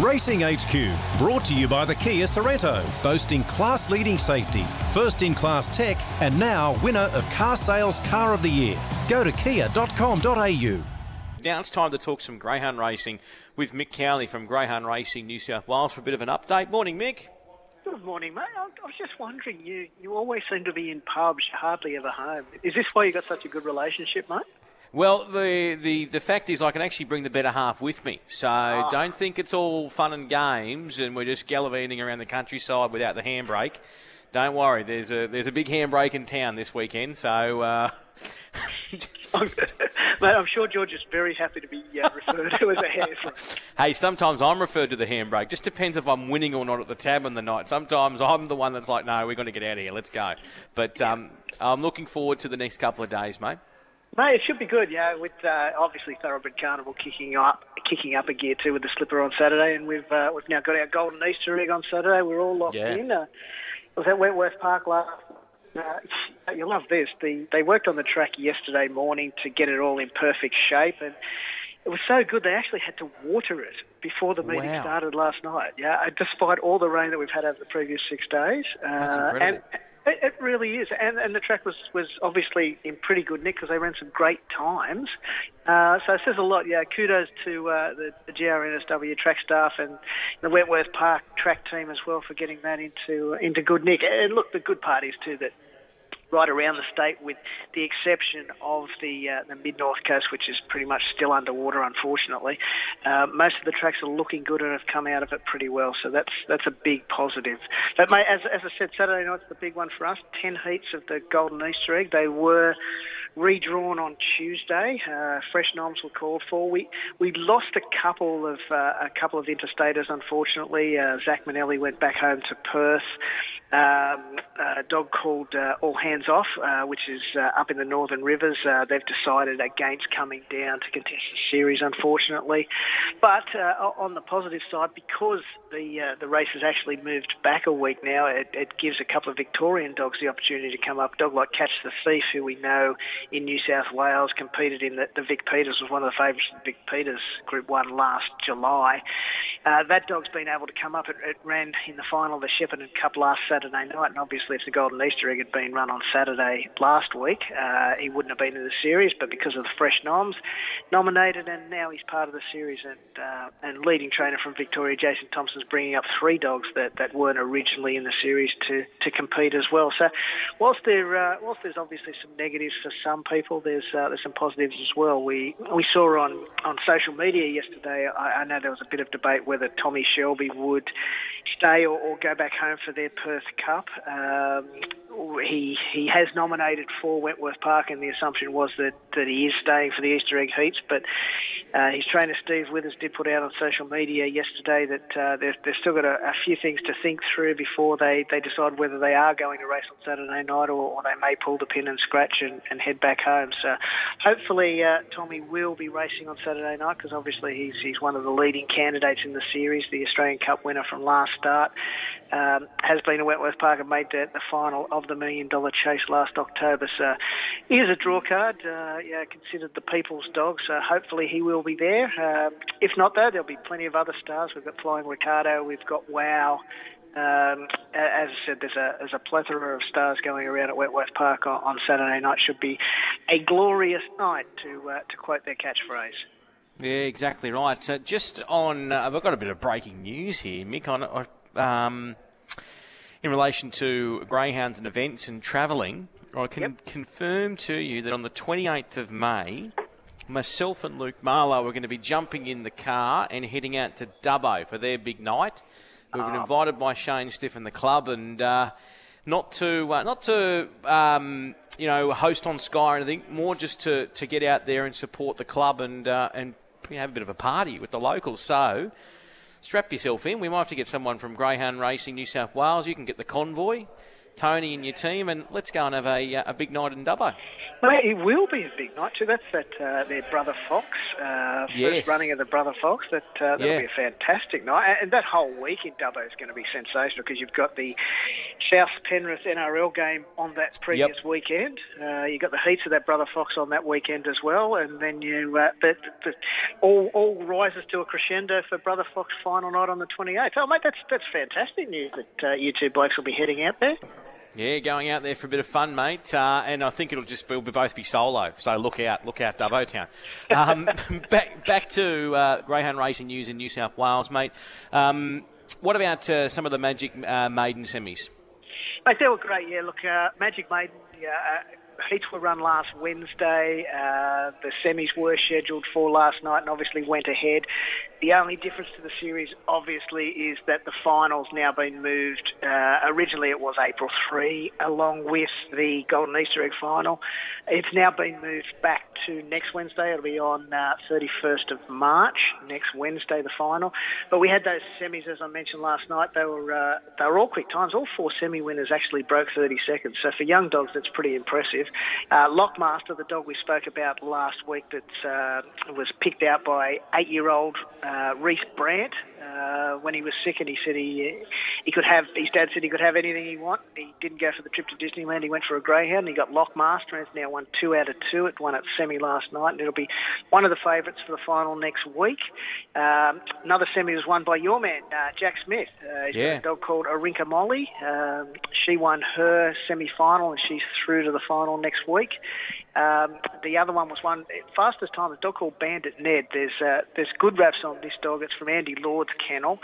Racing HQ, brought to you by the Kia Sorento, boasting class leading safety, first in class tech, and now winner of Car Sales Car of the Year. Go to kia.com.au. Now it's time to talk some greyhound racing with Mick Cowley from Greyhound Racing New South Wales for a bit of an update. Morning, Mick. Good morning, mate. I I was just wondering, you, you always seem to be in pubs, you're hardly ever home. Is this why you got such a good relationship, mate? Well, the, the, the fact is, I can actually bring the better half with me. So Ah. don't think it's all fun and games and we're just gallivanting around the countryside without the handbrake. Don't worry, there's a there's a big handbrake in town this weekend. So uh, mate, I'm sure George is very happy to be uh, referred to as a hairslinger. hey, sometimes I'm referred to the handbrake. Just depends if I'm winning or not at the tab on the night. Sometimes I'm the one that's like, no, we're going to get out of here. Let's go. But um, I'm looking forward to the next couple of days, mate. Mate, it should be good, yeah. With uh, obviously Thoroughbred Carnival kicking up, kicking up a gear too with the slipper on Saturday, and we've uh, we've now got our golden Easter egg on Saturday. We're all locked Yeah. in. Uh, I was at Wentworth Park last. Uh, you'll love this. The, they worked on the track yesterday morning to get it all in perfect shape, and it was so good they actually had to water it before the meeting Wow. started last night. Yeah, despite all the rain that we've had over the previous six days. That's Uh, incredible. And it, it really is, and, and the track was, was obviously in pretty good nick because they ran some great times. Uh, so it says a lot. Yeah, kudos to uh, the, the GRNSW track staff and the Wentworth Park track team as well for getting that into into good nick. And look, the good part is too that right around the state, with the exception of the uh, the mid north coast, which is pretty much still underwater, unfortunately. Uh, most of the tracks are looking good and have come out of it pretty well, so that's that's a big positive. But mate, as, as I said, Saturday night's the big one for us. Ten heats of the Golden Easter Egg. They were redrawn on Tuesday. Uh, fresh noms were called for. We we lost a couple of uh, a couple of interstaters, unfortunately. Uh, Zach Manelli went back home to Perth. Um, a dog called uh, All Hands Off, uh, which is uh, up in the Northern Rivers. Uh, they've decided against coming down to contest the series, unfortunately. But uh, on the positive side, because the uh, the race has actually moved back a week now, it, it gives a couple of Victorian dogs the opportunity to come up. Dog like Catch the Thief, who we know in New South Wales competed in the, the Vic Peters, was one of the favourites of the Vic Peters Group 1 last July. Uh, that dog's been able to come up. It, it ran in the final of the Shepparton Cup last Saturday night, and obviously, if the Golden Easter Egg had been run on Saturday last week, uh, he wouldn't have been in the series. But because of the fresh noms, nominated, and now he's part of the series. And uh, and leading trainer from Victoria, Jason Thompson's bringing up three dogs that, that weren't originally in the series to, to compete as well. So, whilst there uh, whilst there's obviously some negatives for some people, there's uh, there's some positives as well. We we saw on on social media yesterday. I, I know there was a bit of debate whether Tommy Shelby would stay or, or go back home for their Perth Cup. Um, he he has nominated for Wentworth Park, and the assumption was that, that he is staying for the Easter egg heats. But uh, his trainer Steve Withers did put out on social media yesterday that uh, they've, they've still got a, a few things to think through before they, they decide whether they are going to race on Saturday night or, or they may pull the pin and scratch and, and head back home. So hopefully uh, Tommy will be racing on Saturday night because obviously he's, he's one of the leading candidates in the series, the Australian Cup winner from last start. Um, has been at Wentworth Park and made the, the final of the million dollar chase last October. So he is a draw card, uh, yeah, considered the people's dog. So hopefully he will be there. Um, if not, though, there'll be plenty of other stars. We've got Flying Ricardo, we've got Wow. Um, as I said, there's a there's a plethora of stars going around at Wentworth Park on, on Saturday night. Should be a glorious night, to uh, to quote their catchphrase. Yeah, exactly right. So just on, uh, I've got a bit of breaking news here, Mick. On, um, in relation to greyhounds and events and travelling, I can confirm to you that on the 28th of May, myself and Luke Marlowe are going to be jumping in the car and heading out to Dubbo for their big night. We've been invited by Shane Stiff and the club, and uh, not to uh, not to um, you know host on Sky or anything, more just to, to get out there and support the club and uh, and have a bit of a party with the locals. So strap yourself in. We might have to get someone from Greyhound Racing New South Wales. You can get the convoy. Tony and your team, and let's go and have a, a big night in Dubbo. Well, it will be a big night too. That's that uh, their brother Fox uh, first Yes. running of the brother Fox. That uh, that'll Yeah. be a fantastic night, and, that whole week in Dubbo is going to be sensational because you've got the South Penrith NRL game on that previous weekend. Uh, you got the heats of that brother Fox on that weekend as well, and then you uh, but, but all all rises to a crescendo for brother Fox final night on the 28th. Oh mate, that's that's fantastic news that uh, you two blokes will be heading out there. Yeah, going out there for a bit of fun, mate. Uh, and I think it'll just we'll both be solo. So look out, look out, Dubbo Town. Um, back back to uh, greyhound racing news in New South Wales, mate. Um, what about uh, some of the Magic uh, Maiden semis? Mate, they were great. Yeah, look, uh, Magic Maiden. Yeah, uh, heats were run last Wednesday. The semis were scheduled for last night, and obviously went ahead. The only difference to the series, obviously, is that the finals now been moved. Uh, originally, it was April three, along with the Golden Easter Egg final. It's now been moved back to next Wednesday. It'll be on uh, 31st of March, next Wednesday, the final. But we had those semis, as I mentioned last night. They were uh, they were all quick times. All four semi winners actually broke 30 seconds. So for young dogs, that's pretty impressive. Uh, Lockmaster, the dog we spoke about last week, that uh, was picked out by eight-year-old uh, Uh, Reese Brandt. Uh, when he was sick, and he said he he could have. His dad said he could have anything he want. He didn't go for the trip to Disneyland. He went for a greyhound. And he got Lockmaster, and has now won two out of two. It won at semi last night, and it'll be one of the favourites for the final next week. Um, another semi was won by your man, uh, Jack Smith. Uh, he's got a dog called Arinka Molly. Um, she won her semi-final, and she's through to the final next week. Um, the other one was one fastest time. A dog called Bandit Ned. There's uh, there's good raps on this dog. It's from Andy Lord's kennel.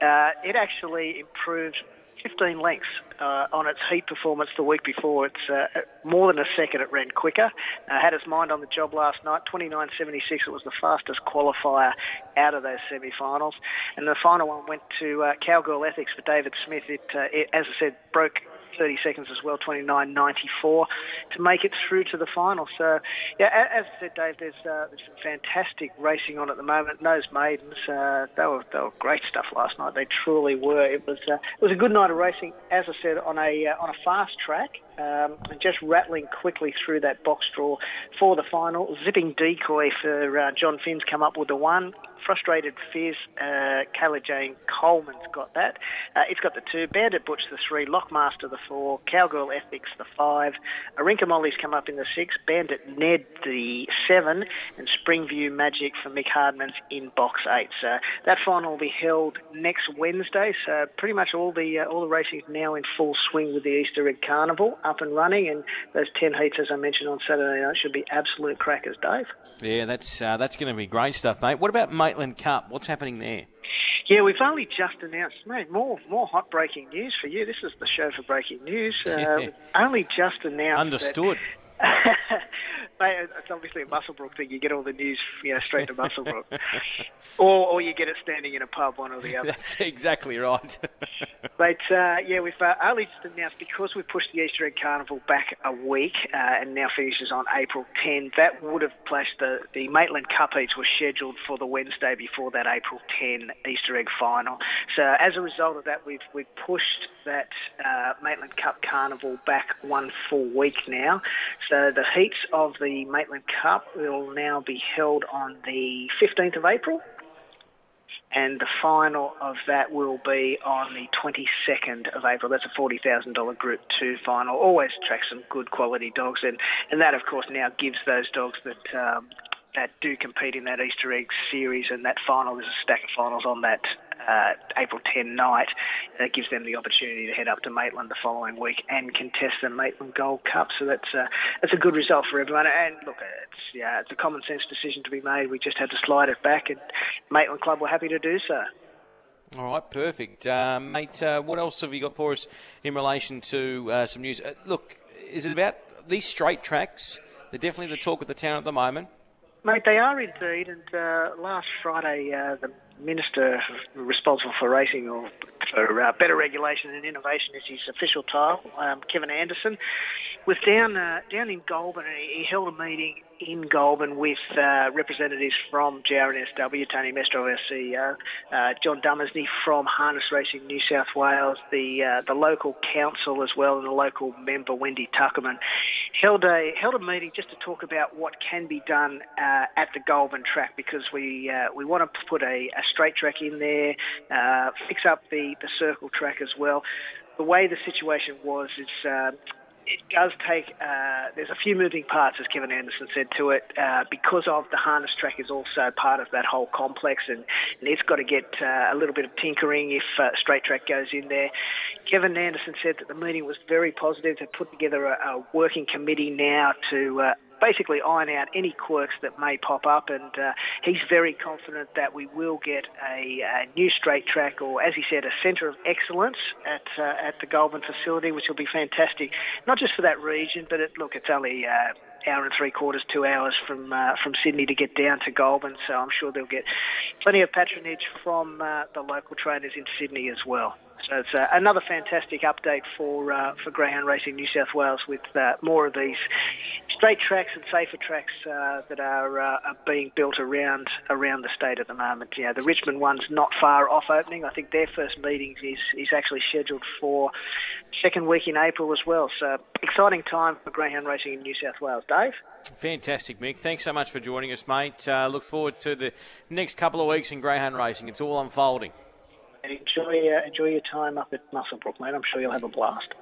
Uh, it actually improved 15 lengths uh, on its heat performance the week before. It's uh, more than a second. It ran quicker. Uh, had its mind on the job last night. 29.76. It was the fastest qualifier out of those semi-finals. And the final one went to uh, Cowgirl Ethics for David Smith. It, uh, it as I said, broke 30 seconds as well, 29.94, to make it through to the final. So, yeah, as I said, Dave, there's, uh, there's some fantastic racing on at the moment. And those maidens, uh, they were they were great stuff last night. They truly were. It was uh, it was a good night of racing, as I said, on a uh, on a fast track, um, and just rattling quickly through that box draw for the final. Zipping decoy for uh, John Finn's come up with the one. Frustrated Fizz, uh, Kayla Jane Coleman's got that. Uh, it's got the two. Bandit Butch the three. Lockmaster the four. Cowgirl Ethics the five. Arinka Molly's come up in the six. Bandit Ned the seven. And Springview Magic for Mick Hardman's in box eight. So that final will be held next Wednesday. So pretty much all the uh, all the racing is now in full swing with the Easter Egg Carnival up and running. And those ten heats, as I mentioned on Saturday night, should be absolute crackers, Dave. Yeah, that's uh, that's going to be great stuff, mate. What about Maitland Cup? What's happening there? Yeah, we've only just announced, mate, more more hot breaking news for you. This is the show for breaking news. Uh, Yeah. only just announced. that- Understood. Mate, it's obviously a Muswellbrook thing. You get all the news, you know, straight to Muswellbrook, or or you get it standing in a pub, one or the other. That's exactly right. But uh, yeah, we've uh, only just announced because we pushed the Easter Egg Carnival back a week uh, and now finishes on April 10. That would have placed the the Maitland Cup heats were scheduled for the Wednesday before that April 10 Easter Egg final. So as a result of that, we've we've pushed that uh, Maitland Cup Carnival back one full week now. So the heats of the Maitland Cup will now be held on the 15th of April and the final of that will be on the 22nd of April. That's a $40,000 Group 2 final. Always attracts some good quality dogs, and, and that, of course, now gives those dogs that um, that do compete in that Easter egg series and that final. There's a stack of finals on that uh, April 10 night. That gives them the opportunity to head up to Maitland the following week and contest the Maitland Gold Cup. So that's uh, that's a good result for everyone. And look, it's yeah, it's a common sense decision to be made. We just had to slide it back, and Maitland Club were happy to do so. All right, perfect. Uh, mate, uh, what else have you got for us in relation to uh, some news? Uh, look, is it about these straight tracks? They're definitely the talk of the town at the moment. Mate, they are indeed. And uh, last Friday, uh, the minister responsible for racing, or for uh, Better Regulation and Innovation is his official title. Um, Kevin Anderson was down uh, down in Goulburn and he, he held a meeting in Goulburn with uh, representatives from GRNSW, Tony Mestro, our CEO, uh, John Dumesny from Harness Racing New South Wales, the uh, the local council as well, and the local member Wendy Tuckerman held a held a meeting just to talk about what can be done uh, at the Goulburn track because we we want to put a, a straight track in there, uh, fix up the the circle track as well. The way the situation was is it does take, uh, there's a few moving parts, as Kevin Anderson said to it, uh, because of the harness track is also part of that whole complex and, and it's got to get uh, a little bit of tinkering if uh, straight track goes in there. Kevin Anderson said that the meeting was very positive. They've put together a, a working committee now to uh, basically iron out any quirks that may pop up, and uh, he's very confident that we will get a, a, new straight track, or as he said, a centre of excellence at uh, at the Goulburn facility, which will be fantastic, not just for that region, but it, look, it's only. Uh, hour and three quarters, two hours from uh, from Sydney to get down to Goulburn. So I'm sure they'll get plenty of patronage from uh, the local trainers in Sydney as well. So it's uh, another fantastic update for uh, for Greyhound Racing New South Wales with uh, more of these straight tracks and safer tracks uh, that are, uh, are, being built around around the state at the moment. Yeah, the Richmond one's not far off opening. I think their first meeting is is actually scheduled for second week in April as well. So exciting time for greyhound racing in New South Wales. Dave. Fantastic, Mick. Thanks so much for joining us, mate. Uh, look forward to the next couple of weeks in greyhound racing. It's all unfolding. Enjoy uh, enjoy your time up at Muswellbrook, mate. I'm sure you'll have a blast.